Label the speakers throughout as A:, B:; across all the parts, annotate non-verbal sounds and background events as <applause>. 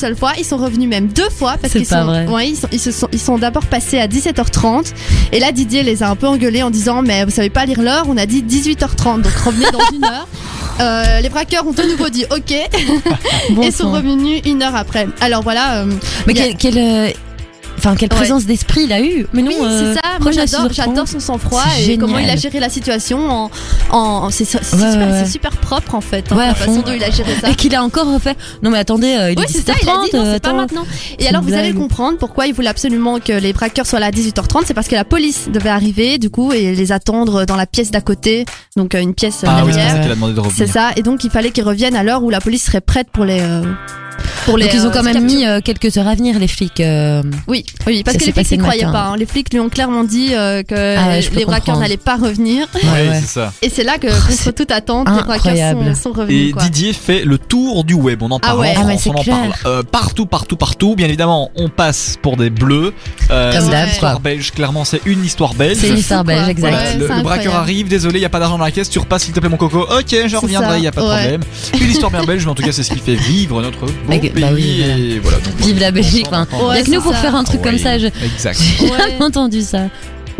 A: seule fois, ils sont revenus même deux fois parce qu'ils sont, ouais, ils sont, ils se sont, ils sont d'abord passés à 17h30 et là Didier les a un peu engueulés en disant mais vous savez pas lire l'heure, on a dit 18h30 donc revenez dans une heure. <laughs> Euh, les braqueurs ont de nouveau dit ok
B: Bon <laughs>
A: et sont revenus une heure après. Alors voilà. euh,
B: Mais
A: a-
B: enfin, quelle
A: Ouais.
B: présence d'esprit il a eu. Mais non,
A: oui,
B: euh,
A: c'est ça. Moi, j'adore,
B: 6h30.
A: j'adore son sang-froid et comment il a géré la situation. En, en, c'est, super, super propre en fait. hein, la façon
B: fond.
A: dont il a géré ça.
B: Et qu'il a encore refait. Non mais attendez, euh, il
A: Oui,
B: est
A: c'est ça, il a dit
B: 17h30,
A: non,
B: euh,
A: c'est pas maintenant. Et alors, vous allez comprendre pourquoi il voulait absolument que les braqueurs soient là à 18h30. C'est parce que la police devait arriver, du coup, et les attendre dans la pièce d'à côté. Donc, euh, une pièce
C: Ah
A: derrière. c'est ça. Et donc, il fallait qu'ils reviennent à l'heure où la police serait prête pour les. euh, pour les
B: Donc ils ont
A: euh,
B: quand même mis euh, quelques heures à venir les flics. euh,
A: Oui, oui, parce que les flics n'y croyaient pas. hein. Les flics lui ont clairement dit euh, que
B: Ah ouais,
A: les braqueurs n'allaient pas revenir.
C: Oui,
B: Ouais, ouais.
C: c'est ça.
A: Et c'est là que,
B: Oh,
A: contre toute attente, les braqueurs sont, sont revenus.
C: Et
A: quoi.
C: Didier fait le tour du web. On en
A: Ah
C: parle
A: ouais.
C: en
B: Ah, mais
C: France,
B: c'est
C: on en
B: clair.
C: parle euh, partout, partout, partout. Bien évidemment, on passe pour des bleus. Euh,
B: Comme
C: une histoire belge. Clairement, c'est une histoire belge.
B: C'est une histoire belge, exact.
C: Voilà, le, braqueur arrive, désolé, il y a pas d'argent dans la caisse, tu repasses s'il te plaît mon coco. Ok, je reviendrai, il y a pas de problème. Une histoire bien belge, mais en tout cas c'est ce qui fait vivre notre beau
B: Bah,
C: pays.
B: bah oui, voilà.
C: et voilà, donc,
B: Vive
C: voilà,
B: la Belgique, enfin.
A: Ouais,
B: Il y a que nous pour
A: ça.
B: faire un truc comme ça. je-
C: Exact.
B: J'ai
A: Ouais.
B: jamais entendu ça.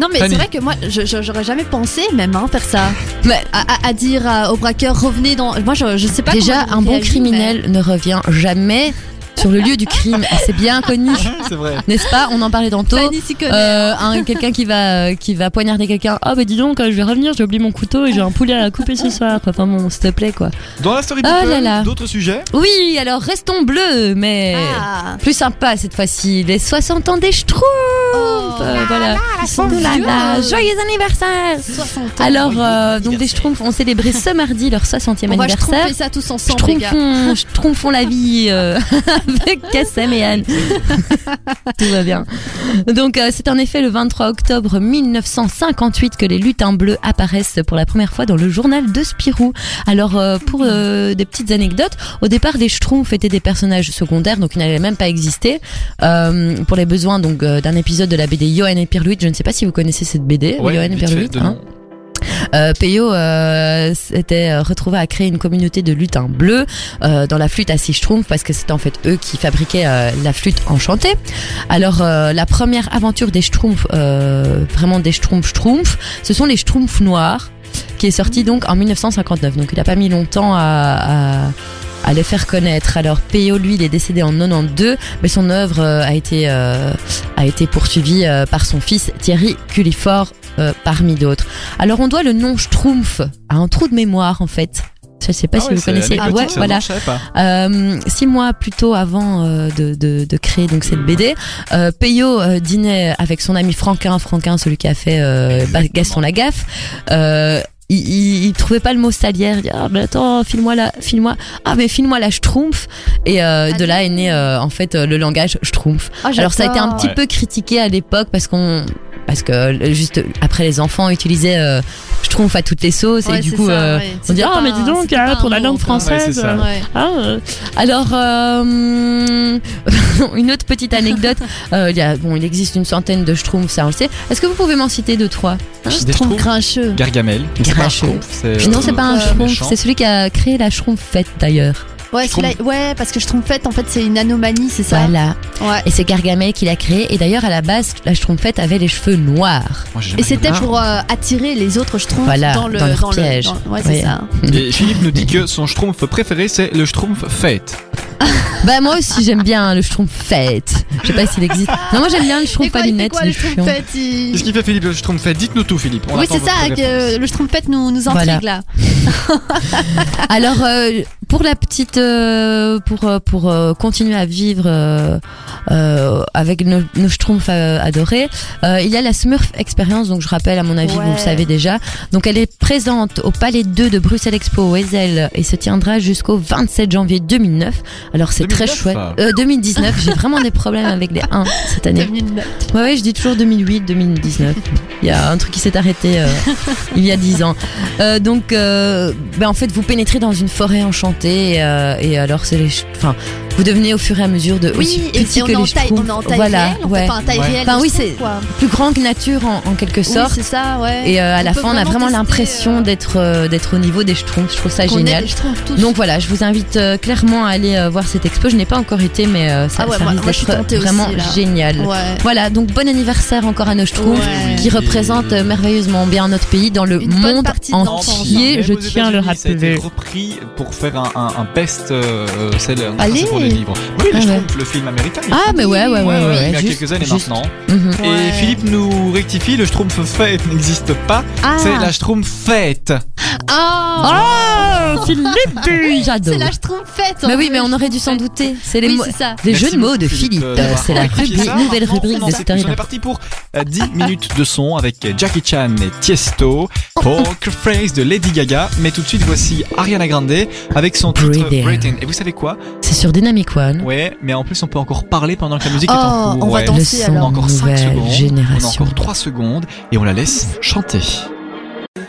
A: Non, mais c'est vrai que moi, j'aurais jamais pensé même hein, faire ça.
B: Mais
A: À, à- à dire à- aux braqueurs, revenez dans. Moi, je, je sais pas.
B: déjà, un bon criminel ne revient jamais sur le lieu du crime. Et C'est bien connu, <laughs>
C: c'est vrai.
B: n'est-ce pas On en parlait tantôt. Euh, un quelqu'un qui va euh, qui va poignarder quelqu'un. Ah bah dis donc, euh, je vais revenir, j'ai oublié mon couteau et j'ai un poulet à couper ce soir. Enfin bon, s'il te plaît quoi.
C: Dans la story
B: Oh
C: d'autres sujets
B: Oui, alors restons bleus, mais
A: Ah.
B: plus sympa cette fois-ci. Les 60 ans des Schtroumpfs.
A: Oh.
B: Euh, voilà.
A: Ils sont
B: Oh là
A: vieux.
B: là, joyeux anniversaire.
A: 60 ans.
B: Alors euh, donc des
C: anniversaire.
B: Schtroumpfs ont célébré ce mardi leur 60e
A: on va
B: anniversaire.
A: tromper ça tous ensemble, les gars.
B: Schtroumpfons, Schtroumpfons la vie euh, <laughs> avec Kassem et Anne. <laughs> Tout va bien. Donc euh, c'est en effet le 23 octobre 1958 que les lutins bleus apparaissent pour la première fois dans le journal de Spirou. Alors euh, pour euh, des petites anecdotes, au départ les Schtroumpfs étaient des personnages secondaires donc ils n'allaient même pas exister euh, pour les besoins donc euh, d'un épisode de la BD Johan et Pierre-Louis. Je ne sais pas si vous connaissez cette BD,
C: Ouais,
B: Johan et Pierre-Louis. Euh, Peyo euh, s'était euh, retrouvé à créer une communauté de lutins bleus euh, dans la flûte à six schtroumpfs parce que c'était en fait eux qui fabriquaient la flûte enchantée. Alors la première aventure des schtroumpfs, vraiment des schtroumpfs schtroumpfs, ce sont les schtroumpfs noirs qui est sorti donc en 1959. Donc il n'a pas mis longtemps à, les faire connaître. Alors Peyo, lui, il est décédé en 92, mais son œuvre a été a été poursuivie par son fils Thierry Cullifort euh, parmi d'autres. Alors on doit le nom Schtroumpf à un trou de mémoire en fait. Je sais pas
C: Ah
B: si
C: ouais,
B: vous connaissez.
C: anecdotique,
B: ouais, voilà.
C: non, je savais pas.
B: Euh, six mois plus tôt avant euh, de, de, de créer donc cette BD, euh, Peyo euh, dînait avec son ami Franquin, Franquin celui qui a fait Gaston Lagaffe. Euh, il, il, il trouvait pas le mot salière. Il dit ah mais attends file-moi la file-moi ah mais file-moi la schtroumpf et euh, de là est né euh, en fait euh, le langage schtroumpf.
A: Ah,
B: Alors ça a été un petit
C: Ouais.
B: peu critiqué à l'époque parce qu'on parce que euh, juste après les enfants utilisaient euh, schtroumpf à toutes les sauces et du coup
A: ça,
B: euh,
A: ouais.
B: on dit ah
A: pas
B: mais dis donc hein,
A: pas
B: pour la langue française
C: Ouais,
B: euh, ah, euh, alors, euh, <laughs> une autre petite anecdote. <laughs> Euh, il, y a, bon, il existe une centaine de schtroumpfs, ça on le sait. Est-ce que vous pouvez m'en citer deux, trois?
C: Des
A: Schtroumpf
C: schtroumpfs
A: grincheux.
C: Gargamel. C'est pas un
B: Grincheux. Non, c'est pas un schtroumpf, c'est celui qui a créé la schtroumpfette d'ailleurs.
A: Ouais, celui-là- ouais, parce que Schtroumpfette, en fait, c'est une anomalie, c'est ça
B: Voilà.
A: Ouais.
B: Et c'est Gargamel qui l'a créé. Et d'ailleurs, à la base, la schtroumpfette avait les cheveux noirs.
C: Moi,
A: Et c'était pour euh, attirer les autres Schtroumpfs
B: Voilà,
A: dans le
B: dans leur
A: le-
B: piège.
A: dans- ouais, c'est
B: Ouais.
A: ça.
C: Et Philippe nous dit que son schtroumpf préféré c'est le schtroumpf fête. <laughs>
B: Bah, moi aussi, j'aime bien le schtroumpfette. Je sais pas s'il existe. Non, moi, j'aime bien le schtroumpf à lunettes.
A: quoi, le. Schtroumpfette il-
C: Qu'est-ce qu'il fait Philippe le schtroumpf fête? Dites-nous tout Philippe. On
A: Oui, c'est ça, que le Schtroumpfette nous, nous
B: Voilà.
A: intrigue là. <laughs>
B: Alors euh, pour la petite euh, pour euh, pour euh, continuer à vivre euh, euh, avec nos, nos schtroumpfs euh, adorés, euh, il y a la Smurf Experience donc je rappelle à mon avis vous le savez déjà. Donc elle est présente au Palais 2 de Bruxelles Expo au Ezel et se tiendra jusqu'au 27 janvier 2009. Alors c'est très
C: 2009,
B: chouette.
C: ça.
B: Euh, 2019, j'ai <laughs> vraiment des problèmes avec les 1 cette année.
A: 2009.
B: Ouais, ouais, je dis toujours 2008, 2019. Il y a un truc qui s'est arrêté euh, il y a 10 ans. Euh, donc, euh, ben en fait, vous pénétrez dans une forêt enchantée euh, et alors c'est les, enfin, vous devenez au fur et à mesure de aussi
A: Oui, et,
B: petit
A: et on,
B: que
A: est en
B: les
A: taille, on est en taille
B: voilà,
A: réelle, on
B: ouais.
A: fait pas un taille
C: Ouais.
A: réelle.
B: Enfin,
A: de
B: oui, c'est- plus grand que nature en, en quelque
A: Oui,
B: sorte.
A: c'est ça, ouais.
B: et euh, à
A: On
B: la fin, on a vraiment l'impression
A: euh,
B: d'être euh, d'être au niveau des Schtroumpfs. Je trouve ça génial.
A: des Schtroumpfs tous.
B: Donc voilà, je vous invite euh, clairement à aller euh, voir cette expo. Je n'ai pas encore été, mais euh, ça,
A: Ah ouais,
B: ça
A: moi-
B: risque d'être
A: aussi,
B: vraiment génial. Voilà, donc bon anniversaire encore à nos Schtroumpfs qui représentent merveilleusement bien notre pays dans le
A: Une
B: monde entier.
C: Même
B: Je tiens à le rappeler.
C: repris pour faire un, un, un best seller. Ça,
B: Allez.
C: Oui,
B: Ah
C: les
B: ouais.
C: Schtroumpfs, le film américain. il
B: Ah, mais ouais, ouais, ouais, ouais, ouais,
C: il y a
B: juste-
C: quelques années
B: juste.
C: maintenant.
B: Mhm.
C: Et
A: Ouais.
C: Philippe nous rectifie, le Schtroumpf fête n'existe pas,
A: Ah.
C: c'est la Schtroumpf fête.
A: Ah,
B: Oh, Philippe, j'adore.
A: c'est la Schtroumpfette.
B: Mais oui, mais on aurait dû s'en douter. C'est les
A: Oui,
B: mots.
A: c'est ça.
B: Les
C: Merci
B: jeux de mots de Philippe,
C: euh,
B: c'est la rubrique-
C: ça.
B: nouvelle rubrique de Story.
C: On est parti pour euh, 10 <laughs> minutes de son avec Jackie Chan et Tiesto, Poker Face de Lady Gaga. Mais tout de suite, voici Ariana Grande avec son titre
B: Breathe In.
C: Breathe In. Et vous savez quoi?
B: C'est sur Dynamic One.
C: Ouais, mais en plus, on peut encore parler pendant que la musique est
A: Oh,
C: en cours.
A: on va
C: ouais.
A: danser
B: Le
C: On a
A: alors.
C: encore 5
B: Nouvelle
C: secondes. On a
B: génération.
C: encore 3 secondes et on la laisse chanter.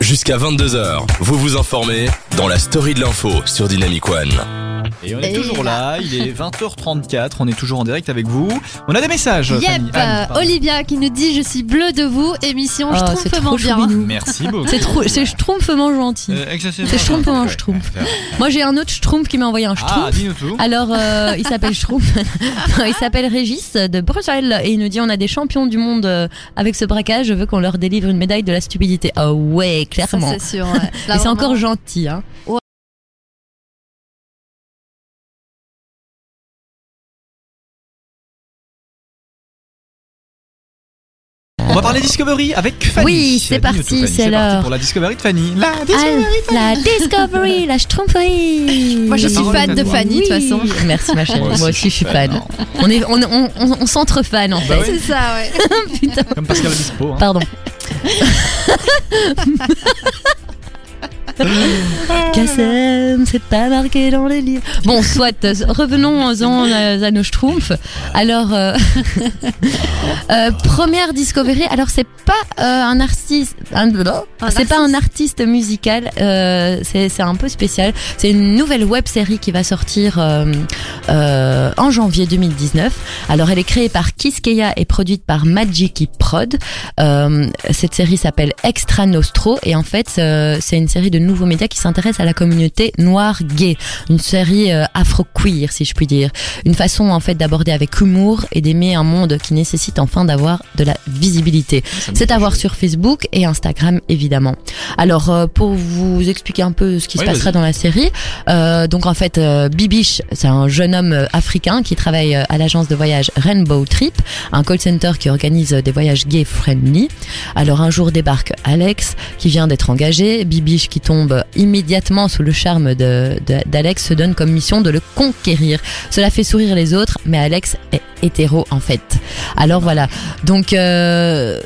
D: Jusqu'à 22h, vous vous informez dans la story de l'info sur Dynamic One.
C: Et on est
A: Et
C: toujours là, il est 20h34, on est toujours en direct avec vous. On a des messages.
A: Yep,
C: Fanny.
A: euh,
C: Anne.
A: Olivia qui nous dit je suis bleue de vous, émission
B: Oh,
A: Schtroumpfement
B: trop
A: bien.
B: choubinou.
C: Merci beaucoup.
B: C'est trop, c'est schtroumpfement gentil.
C: Euh.
B: C'est Schtroumpfement
C: Ouais.
B: Schtroumpf. Moi, j'ai un autre Schtroumpf qui m'a envoyé un
C: Ah,
B: Schtroumpf.
C: dis-nous tout.
B: Alors, euh, il s'appelle Schtroumpf. <laughs> il s'appelle Régis de Bruxelles et il nous dit on a des champions du monde euh, avec ce braquage. Je veux qu'on leur délivre une médaille de la stupidité. Ah ouais,
A: Ça,
B: clairement.
A: c'est sûr. ouais. Là, <laughs>
B: Et c'est encore gentil. Hein.
C: On va parler Discovery avec Fanny.
B: Oui, c'est parti, c'est
C: parti
B: l'heure.
C: pour la Discovery de Fanny. La
B: Ah,
C: Discovery.
B: la Discovery, la Schtroumpferie. <laughs>
A: Moi, je suis fan de. Fanny, de toute façon. <laughs>
B: Merci ma chérie.
C: Moi aussi,
B: je suis fan.
C: fan.
B: On est, on, on, on, on s'entre-fan en fait.
C: Bah oui.
A: C'est ça, ouais. <laughs>
B: Putain.
C: Comme Pascal Obispo. Hein.
B: Pardon. Kassem, c'est pas marqué dans les livres. Bon, soit, euh, revenons-en à, à nos schtroumpfs. Alors, euh, <laughs> euh, première Discovery. Alors, c'est pas euh, un artiste, un, c'est pas un artiste musical. Euh, c'est un peu spécial. C'est une nouvelle web série qui va sortir euh, euh, en janvier 2019. Alors, elle est créée par Kiskeya et produite par Magiki Prod. Euh, cette série s'appelle Extra Nostro et en fait euh, c'est une série de nouveaux médias qui s'intéresse à la communauté noire gay, une série euh, afro-queer si je puis dire, une façon en fait d'aborder avec humour et d'aimer un monde qui nécessite enfin d'avoir de la visibilité.
C: Me
B: C'est à voir sur Facebook et Instagram évidemment. Alors euh, pour vous expliquer un peu ce qui
C: Oui,
B: se passera dans la série, euh, donc en fait euh, Bibiche c'est un jeune homme africain qui travaille à l'agence de voyage Rainbow Trip, un call center qui organise des voyages gay friendly. Alors un jour débarque Alex qui vient d'être engagé, Bibiche qui tombe immédiatement sous le charme de- de- d'Alex se donne comme mission de le conquérir. Cela fait sourire les autres, mais Alex est hétéro en fait. Alors voilà, donc euh,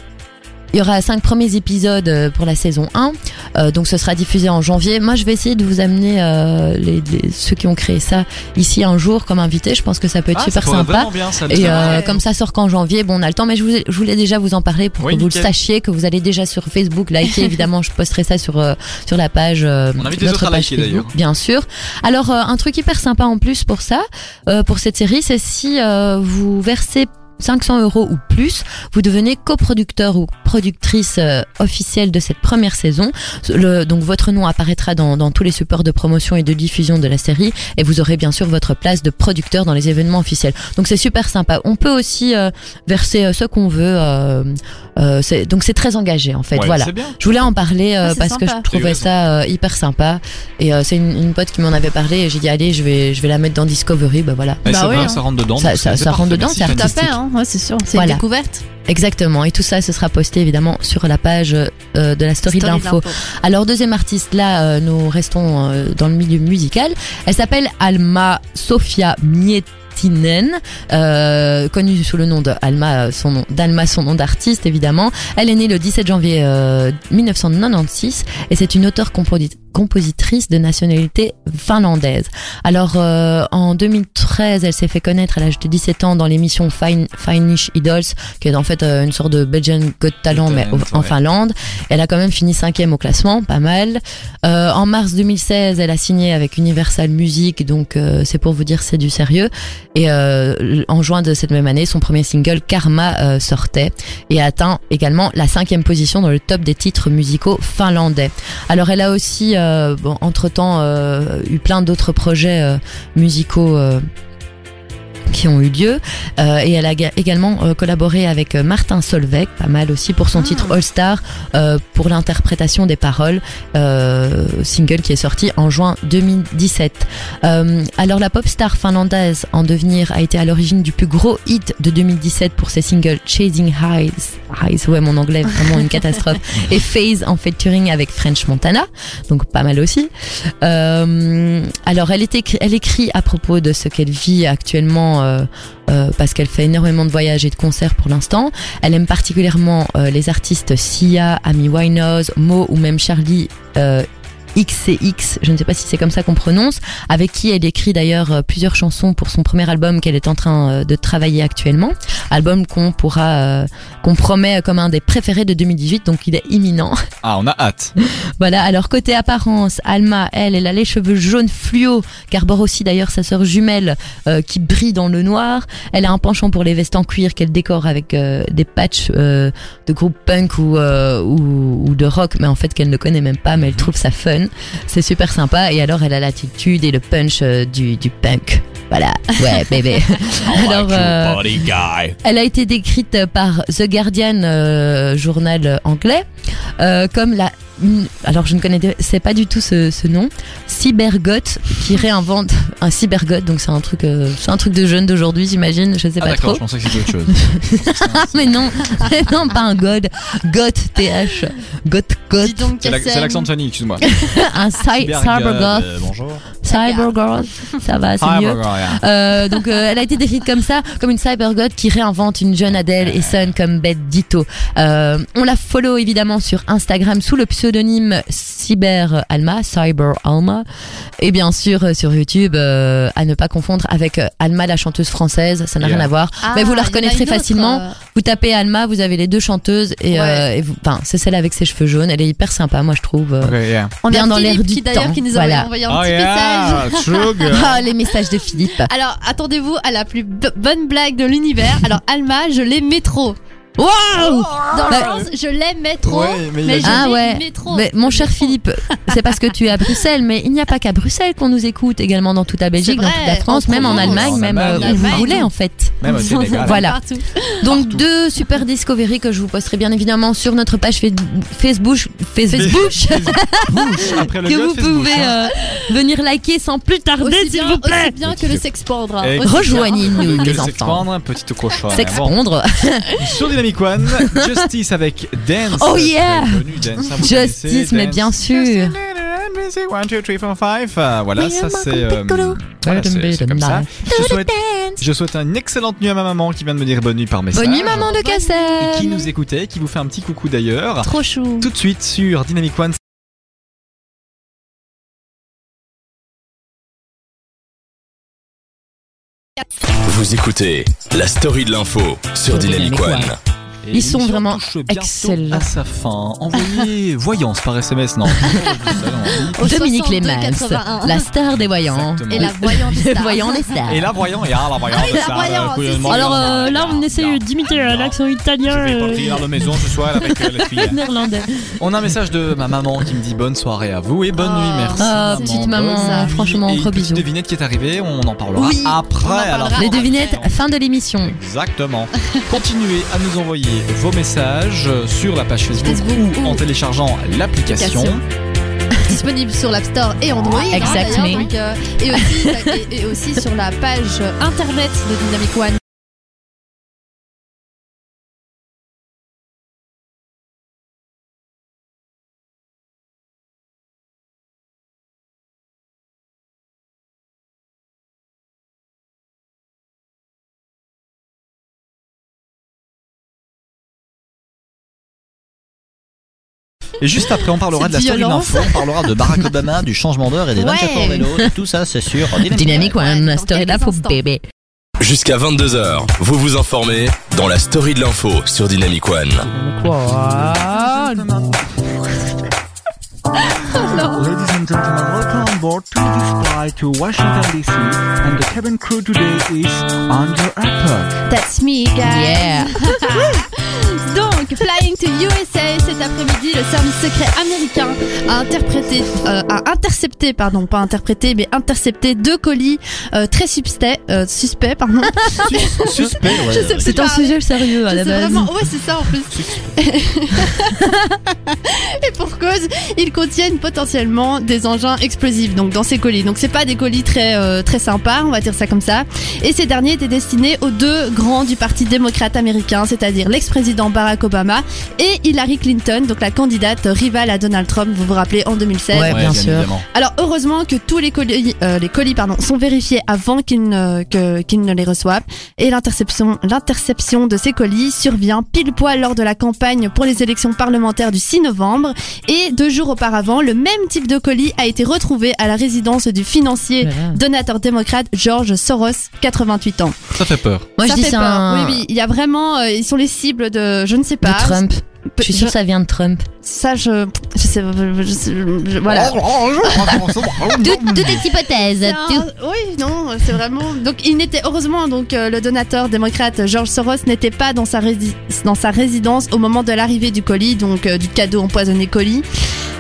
B: il y aura cinq premiers épisodes euh, pour la saison 1, euh, donc ce sera diffusé en janvier. Moi, je vais essayer de vous amener euh, les, les- ceux qui ont créé ça ici un jour comme invité. Je pense que ça peut être
C: Ah,
B: super sympa.
C: bien, ça,
B: Et euh, comme ça sort qu'en janvier, bon on a le temps, mais je, vous, je voulais déjà vous en parler pour
C: Oui,
B: que vous
C: nickel.
B: le sachiez, que vous allez déjà sur Facebook liker. <laughs> évidemment, je posterai ça sur euh, sur la page. euh,
C: On invite les
B: notre
C: autres à liker, d'ailleurs.
B: bien sûr. Alors euh, un truc hyper sympa en plus pour ça, euh, pour cette série, c'est si euh, vous versez 500 euros ou plus, vous devenez coproducteur ou productrice euh, officielle de cette première saison. Le, donc votre nom apparaîtra dans, dans tous les supports de promotion et de diffusion de la série et vous aurez bien sûr votre place de producteur dans les événements officiels. Donc c'est super sympa. On peut aussi euh, verser euh, ce qu'on veut. euh, euh, c'est- donc c'est très engagé en fait.
C: Ouais,
B: voilà. Je voulais en parler euh, parce que je
A: sympa.
B: trouvais ça euh, hyper sympa et euh, c'est une, une pote qui m'en avait parlé et j'ai dit allez je vais je vais la mettre dans Discovery bah voilà
A: Bah
C: ça,
A: oui,
C: va,
A: hein.
C: ça rentre dedans.
B: Ça- ça- ça rentre dedans, c'est
C: Fanny.
A: Tout à
B: artistique.
A: fait, hein. ouais, c'est sûr. C'est
B: Voilà.
A: une découverte.
B: exactement et tout ça ce sera posté évidemment sur la page euh, de la story, de
A: Story
B: l'info. alors deuxième artiste là euh, nous restons euh, dans le milieu musical. Elle s'appelle Alma Sofia Mietinen, euh, connue sous le nom de Alma, euh, son nom, d'Alma, son nom d'artiste évidemment. Elle est née le 17 janvier euh, 1996 et c'est une auteure-compositrice compositrice de nationalité finlandaise. Alors euh, en 2013, elle s'est fait connaître à l'âge de 17 ans dans l'émission Fine, Finnish Idols, qui est en fait euh, une sorte de Belgian Got Talent, mais au- en. Finlande. Elle a quand même fini cinquième au classement, pas mal. Euh, en mars 2016, elle a signé avec Universal Music, donc c'est pour vous dire c'est du sérieux. Et en juin de cette même année, son premier single Karma sortait et a atteint également la cinquième position dans le top des titres musicaux finlandais. Alors elle a aussi, bon, entre-temps, euh, eu plein d'autres projets euh, musicaux. Qui ont eu lieu Euh, et elle a ga- également euh, collaboré avec euh, Martin Solveig, pas mal aussi pour son
A: Ah.
B: titre All Star euh, pour l'interprétation des paroles, single qui est sorti en juin 2017. Euh, alors la pop star finlandaise en devenir a été à l'origine du plus gros hit de 2017 pour ses singles Chasing Highs, Highs ouais mon anglais est <laughs> vraiment une catastrophe, et Phase en featuring avec French Montana, donc pas mal aussi. Alors elle, est écri- elle écrit à propos de ce qu'elle vit actuellement euh, euh, parce qu'elle fait énormément de voyages et de concerts pour l'instant. Elle aime particulièrement euh, les artistes Sia, Amy Winehouse, Mo ou même Charlie XCX, je ne sais pas si c'est comme ça qu'on prononce, avec qui elle écrit d'ailleurs euh, plusieurs chansons pour son premier album qu'elle est en train euh, de travailler actuellement. Album qu'on pourra, euh, qu'on promet comme un des préférés de 2018, donc il est imminent. <laughs>
C: Ah, on a hâte.
B: Voilà, alors côté apparence, Alma, elle, elle a les cheveux jaunes fluo, qu'arbore aussi d'ailleurs sa sœur jumelle euh, qui brille dans le noir. Elle a un penchant pour les vestes en cuir qu'elle décore avec euh, des patchs euh, de groupe punk ou, euh, ou, ou de rock, mais en fait qu'elle ne connaît même pas, mais elle trouve ça fun. C'est super sympa et alors elle a l'attitude et le punch euh, du, du punk. Voilà, ouais <laughs> bébé. <laughs> alors, euh, elle a été décrite par The Guardian, euh, journal anglais, euh, comme la. Une- Alors je ne connaissais pas du tout ce, ce nom, cybergoth qui réinvente un cybergoth. Donc c'est un truc, euh, c'est un truc de jeune d'aujourd'hui, j'imagine. Je sais
C: Ah,
B: pas trop.
C: je pensais que c'était autre chose. <laughs>
B: Mais non, <laughs> non pas un god, goth th, goth goth,
C: C'est l'accent de Fanny, excuse-moi. <laughs>
B: un cy-
C: Cybergoth, euh, bonjour.
B: cybergoth, ça va, c'est mieux. Euh, donc euh, elle a été décrite comme ça, comme une cybergoth qui réinvente une jeune Adele et sonne comme Bette Ditto. Euh, on la follow évidemment sur Instagram sous le pseudonyme Cyber Alma, Cyber Alma, et bien sûr euh, sur YouTube euh, à ne pas confondre avec euh, Alma la chanteuse française, ça n'a
C: Yeah.
B: rien à voir.
A: Ah,
B: Mais vous la
A: il y en a
B: reconnaîtrez
A: autre,
B: facilement. Vous tapez Alma, vous avez les deux chanteuses et, euh, et vous, enfin c'est celle avec ses cheveux jaunes. Elle est hyper sympa, moi je trouve.
C: yeah.
A: On
B: Bien
A: a
B: dans l'air du temps,
A: qui nous a
B: voilà.
A: envoyé un
C: Oh
A: petit message.
C: yeah. <laughs>
B: Ah, les messages de Philippe.
A: Alors, attendez-vous à la plus bonne blague de l'univers. Alors, Alma, je l'aimais trop.
B: Waouh
A: Dans
B: Bah,
A: le sens, je l'aimais trop.
C: Ouais, mais a
A: mais je
B: Ah ouais.
A: trop.
B: Mais mon cher. Philippe, c'est parce que tu es à Bruxelles, mais il n'y a pas qu'à Bruxelles qu'on nous écoute, également dans toute la Belgique, dans toute la France,
A: en
B: même en Allemagne,
C: en
B: même euh,
C: Allemagne,
B: où vous voulez en fait.
C: Même au Sénégal.
B: Voilà.
A: Partout.
B: Donc
C: Partout.
B: deux super discovery que je vous posterai bien évidemment sur notre page Fa- Facebook, Facebook, <laughs>
C: Bouche, après le
B: que vous
C: Facebook,
B: pouvez
C: hein.
B: euh, venir liker sans plus tarder, s'il vous plaît.
A: aussi bien que le sexpandre.
B: Rejoignez-nous les
C: le
B: enfants.
C: s'expandre, petite cochon.
B: S'expandre.
C: Dynamic One, <laughs> Justice avec Dance.
B: Oh yeah.
C: Connu, Dance, hein,
B: Justice, mais
C: Dance.
B: bien sûr.
C: One, two, three, four, five. Euh, Voilà, ça c'est. euh, voilà, comme ça. Je souhaite, je souhaite une excellente nuit à ma maman qui vient de me dire bonne nuit par message.
B: Bonne nuit maman de
C: Et qui
B: Cassel.
C: nous écoutait, qui vous fait un petit coucou d'ailleurs.
A: Trop chou.
C: Tout de suite sur Dynamic One.
D: Vous écoutez la story de l'info sur Dynamic One.
C: Et
B: Ils sont vraiment excellents.
C: à sa fin. Envoyez <laughs> voyance par SMS, non. <laughs>
B: Dominique
A: 62,
B: Lemans,
A: 81.
B: la star des voyants. <laughs>
C: Exactement.
A: Et la voyante star.
B: voyant des stars.
C: Et là, voyons, et ah, la voyante,
A: Ah, la
C: ça,
A: voyante,
C: euh.
B: Alors euh, là, on essaye d'imiter euh, l'accent italien
C: Je vais
B: euh,
C: partir à la maison ce soir avec euh, les filles.
B: néerlandais.
C: On a un message de ma maman qui me dit bonne soirée à vous et bonne
A: Oh.
C: nuit, merci.
B: Ah, petite maman, franchement, gros bisous.
C: devinette qui est arrivée, on en parlera après.
B: Les devinettes, fin de l'émission.
C: Exactement. Continuez à nous envoyer vos messages sur la page Facebook,
A: Facebook
C: ou en téléchargeant l'application.
A: Application. Disponible sur l'App Store et Android. hein,
B: Exactement.
A: donc, euh, et, aussi, et, et aussi sur la page internet de Dynamic One.
C: Et juste après, on parlera de la story l'info. On parlera de Barack <laughs> Obama, du changement d'heure et des
A: Ouais.
C: 24 heures vélo. Tout ça, c'est sûr.
B: Dynamique One,
A: dans
B: story d'info bébé.
D: Jusqu'à 22h, vous vous informez dans la story de l'info sur Dynamic One.
C: Ladies and gentlemen, welcome on board to this flight to Washington DC. And the cabin crew today is Under Airport.
A: That's me, guys.
B: Yeah. <laughs>
A: Donc, Flying to USA cet après-midi, le service secret américain a interprété, euh, a intercepté, pardon, pas interprété, mais intercepté deux colis euh, très suspects, euh, suspects, pardon.
C: Suspect, ouais. <laughs>
B: C'est un sujet sérieux à
A: Je
B: la
A: sais
B: base.
A: vraiment, ouais, c'est ça en plus. Et pour cause, ils contiennent potentiellement des engins explosifs donc dans ces colis. Donc c'est pas des colis très euh, très sympas, on va dire ça comme ça. Et ces derniers étaient destinés aux deux grands du Parti démocrate américain, c'est-à-dire l'ex-président Barack Obama et Hillary Clinton, donc la candidate rivale à Donald Trump, vous vous rappelez en 2016.
B: Ouais, bien sûr.
C: évidemment.
A: Alors heureusement que tous les colis, euh, les colis pardon, sont vérifiés avant qu'ils ne, que- qu'ils ne les reçoivent et l'interception, l'interception de ces colis survient pile poil lors de la campagne pour les élections parlementaires du 6 novembre et deux jours auparavant, le même type de colis a été retrouvé à la résidence du financier
B: Voilà.
A: donateur démocrate George Soros, 88 ans.
C: Ça fait peur.
B: Moi,
A: ça
B: je dis
A: fait
B: c'est un.
A: Oui, oui, il y a vraiment, euh, ils sont les cibles de, je ne sais
B: de
A: pas.
B: Trump. Je suis sûre que ça vient de Trump.
A: Ça, je, je sais, je- je- je- voilà.
B: Tout, tout est hypothèse.
A: C'est un- Oui, non, c'est vraiment. Donc, il n'était heureusement donc euh, le donateur démocrate George Soros n'était pas dans sa rési- dans sa résidence au moment de l'arrivée du colis, donc euh, du cadeau empoisonné colis.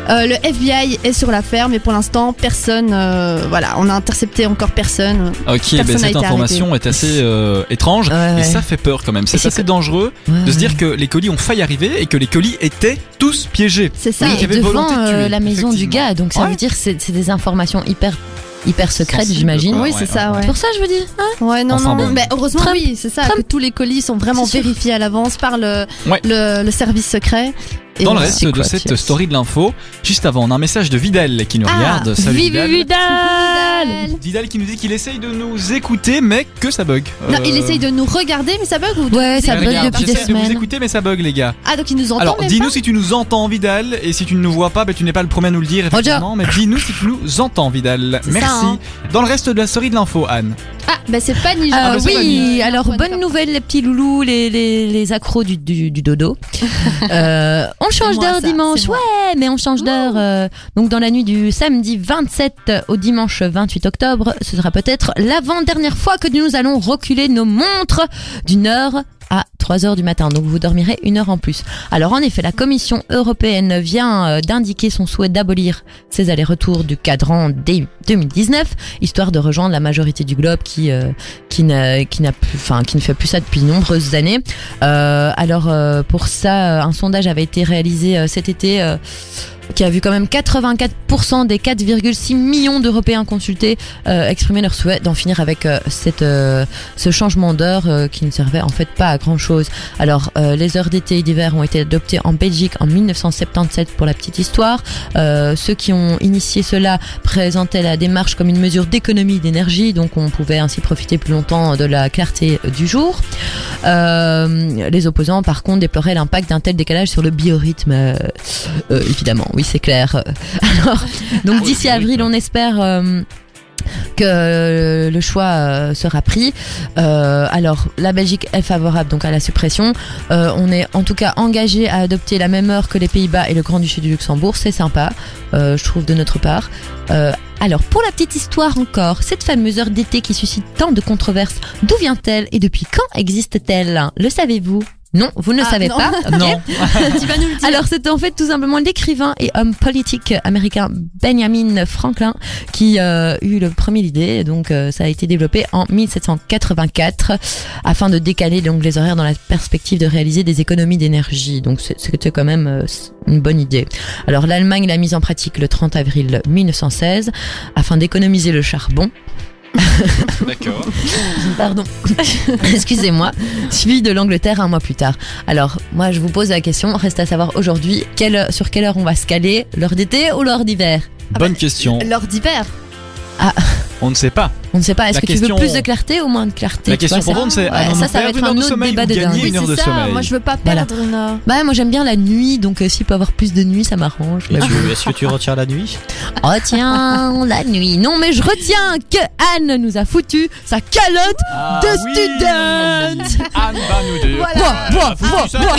A: Euh, le FBI est sur l'affaire, mais pour l'instant, personne. euh, voilà, on a intercepté encore personne.
C: Ok,
A: Personne
C: ben cette information est assez euh, étrange
B: Ouais, ouais.
C: et ça fait peur quand même. C'est assez
B: que-
C: dangereux
B: Ouais,
C: de se dire que les colis ont failli arriver et que les colis étaient tous piégés.
A: C'est ça.
C: Oui,
B: et
C: avait
B: devant
C: de
B: euh, la maison du gars, donc ça
C: Ouais.
B: veut dire que c'est des informations hyper hyper secrètes,
C: Sensible,
B: j'imagine.
A: Oui,
C: ouais,
A: c'est ça,
C: ouais.
A: ouais.
B: C'est pour ça je veux dire. hein
A: Ouais, non,
C: Enfin
A: non.
C: bon.
A: Mais heureusement,
B: Trump.
A: oui, c'est ça,
B: Trump.
A: que tous les colis sont vraiment vérifiés à l'avance par le,
C: Ouais.
A: le, le service secret.
C: Dans le reste de cette
B: yes.
C: story de l'info, juste avant, on a un message de Vidal qui nous
A: Ah,
C: regarde. Salut
B: Vive
C: Vidal.
B: Vidal
C: Vidal qui nous dit qu'il essaye de nous écouter, mais que ça bug.
A: Non,
C: Euh,
A: il essaye de nous regarder, mais ça bug ou
B: Ouais,
A: nous
B: ça bug depuis des
C: j'essaie de vous
B: semaines.
C: écouter, mais ça bug, les gars.
A: Ah, donc il nous entend
C: Alors, dis-nous si tu nous entends, Vidal, et si tu ne nous vois pas, ben, tu n'es pas le premier à nous le dire, effectivement, mais dis-nous si tu nous entends, Vidal. Merci.
A: ça, hein.
C: Dans le reste de la story de l'info, Anne.
A: Ah, bah c'est pas ni
B: Euh,
C: Ah, bah,
B: oui,
A: ni-
B: alors
A: Antoine,
B: bonne nouvelle les petits loulous, les, les, les accros du, du, du dodo. <laughs> Euh, on change d'heure dimanche, ouais, mais on change d'heure. euh, donc dans la nuit du samedi 27 au dimanche 28 octobre, ce sera peut-être l'avant-dernière fois que nous allons reculer nos montres d'une heure à 3 heures du matin. Donc vous dormirez une heure en plus. Alors en effet, la Commission européenne vient euh, d'indiquer son souhait d'abolir ces allers-retours du cadran dès 2019, histoire de rejoindre la majorité du globe qui euh, qui n'a qui n'a plus, enfin qui ne fait plus ça depuis de nombreuses années. Euh, alors euh, pour ça, euh, un sondage avait été réalisé euh, cet été. Qui a vu quand même 84% des 4,6 millions d'Européens consultés euh, exprimer leur souhait d'en finir avec euh, cette, euh, ce changement d'heure euh, qui ne servait en fait pas à grand chose. Alors euh, les heures d'été et d'hiver ont été adoptées en Belgique en 1977 pour la petite histoire. Euh, ceux qui ont initié cela présentaient la démarche comme une mesure d'économie d'énergie, donc on pouvait ainsi profiter plus longtemps de la clarté du jour. Les opposants, par contre, déploraient l'impact d'un tel décalage sur le biorhythme, évidemment, oui, c'est clair. <laughs> Alors, donc
C: Ah,
B: d'ici avril, on espère. euh, que le choix euh, sera pris. Euh, alors, la Belgique est favorable donc à la suppression. Euh, on est en tout cas engagé à adopter la même heure que les Pays-Bas et le Grand-Duché du Luxembourg. C'est sympa, euh, je trouve, de notre part. Euh, alors, pour la petite histoire encore, cette fameuse heure d'été qui suscite tant de controverses, d'où vient-elle et depuis quand existe-t-elle? Le savez-vous? Non, vous ne le
A: Ah,
B: savez
A: non.
B: pas. <laughs>
C: Non. <laughs>
A: tu vas nous le dire.
B: Alors c'est en fait tout simplement l'écrivain et homme politique américain Benjamin Franklin qui euh, eut le premier idée. Donc euh, ça a été développé en 1784 afin de décaler donc les horaires dans la perspective de réaliser des économies d'énergie. Donc c'était quand même euh, une bonne idée. Alors l'Allemagne l'a mise en pratique le 30 avril 1916 afin d'économiser le charbon. <laughs>
C: D'accord.
B: Pardon. <laughs> Excusez-moi. Suivi de l'Angleterre un mois plus tard. Alors, moi, je vous pose la question. Reste à savoir aujourd'hui quelle, sur quelle heure on va se caler, l'heure d'été ou l'heure d'hiver?
A: Ah
C: Bonne
A: bah,
C: question.
A: L'heure d'hiver.
C: On ne sait pas.
B: On ne sait pas. Est-ce que tu veux plus de clarté ou moins de clarté
C: La question pour Ron, c'est
B: ouais, ça, ça va être un autre
C: sommeil
B: débat de dingue.
A: Oui, c'est
C: de
A: ça.
C: sommeil.
A: Moi, je veux pas
B: Voilà.
A: perdre une heure.
B: Bah moi j'aime bien la nuit, donc euh, s'il peut avoir plus de nuit, ça m'arrange.
E: Est-ce que tu retires la nuit?
B: Retiens la nuit. Non mais je retiens que Anne nous a foutu sa calotte
C: Ah
B: de
C: oui.
B: student.
C: Anne va nous dire.
A: Voilà.
B: Bois, bois, bois.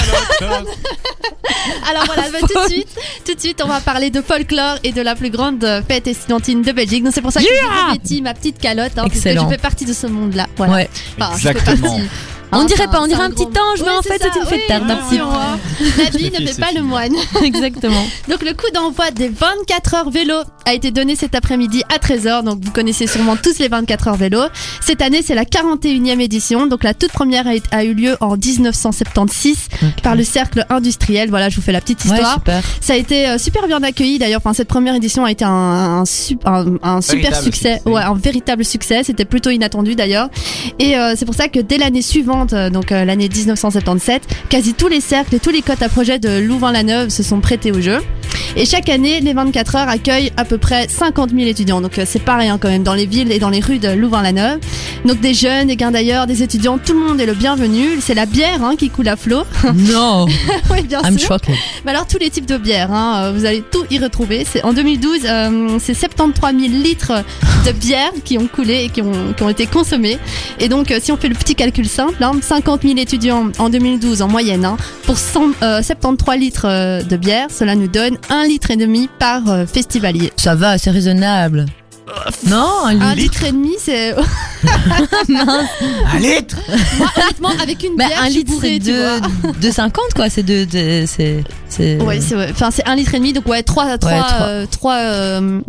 A: Alors voilà, bah, tout de suite, tout de suite, on va parler de folklore et de la plus grande fête estudiantine de Belgique. Donc c'est pour ça que
B: Yeah
A: j'ai revêti ma petite calotte, hein, parce que
B: Excellent.
A: je fais partie de ce monde-là. Voilà.
B: Ouais.
A: Enfin, je fais
C: Exactement.
A: partie.
B: On
A: Hein,
B: dirait pas, on dirait un petit ange, mais en fait c'est une
A: attention, hein. La vie ne <laughs> fait pas le moine. <laughs>
B: Exactement.
A: Donc le coup d'envoi des 24 heures vélo a été donné cet après-midi à 13h. Donc vous connaissez sûrement tous les 24 heures vélo. Cette année c'est la 41e édition. Donc la toute première a, a eu lieu en 1976 par le cercle industriel. Voilà, je vous fais la petite
B: Ouais,
A: histoire.
B: super.
A: Ça a été euh, super bien accueilli d'ailleurs. Enfin, cette première édition a été un, un, sup- un- un super
E: Véritable
A: succès.
E: succès.
A: Ouais, un véritable succès. C'était plutôt inattendu d'ailleurs. Et euh, c'est pour ça que dès l'année suivante, euh, donc euh, l'année 1977, quasi tous les cercles et tous les cotes à projet de Louvain-la-Neuve se sont prêtés au jeu. Et chaque année, les 24 heures accueillent à peu près 50 000 étudiants. Donc euh, c'est pas rien quand même dans les villes et dans les rues de Louvain-la-Neuve. Donc des jeunes, des gains d'ailleurs, des étudiants, tout le monde est le bienvenu. C'est la bière hein, qui coule à flot. <laughs>
B: Non,
A: oui, bien
B: I'm
A: sûr.
B: shocked.
A: Bah alors tous les types de bières, hein, vous allez tout y retrouver. C'est en 2012, euh, c'est 73 000 litres de bière qui ont coulé et qui ont, qui ont été consommés. Et donc si on fait le petit calcul simple, hein, 50 000 étudiants en 2012 en moyenne hein, pour 100, euh, 73 litres euh, de bière, cela nous donne un litre et demi par euh, festivalier.
B: Ça va, c'est raisonnable. Non, un
A: Un
B: litre.
A: litre et demi, c'est. <laughs> <laughs>
C: Un litre
A: moi honnêtement avec une
B: Bah,
A: bière,
B: un
A: je
B: litre c'est de, de 50 quoi, c'est de, de c'est
A: Ouais, c'est ouais. enfin c'est un litre et demi, donc ouais, trois, trois,
B: trois.
A: euh, trois, euh,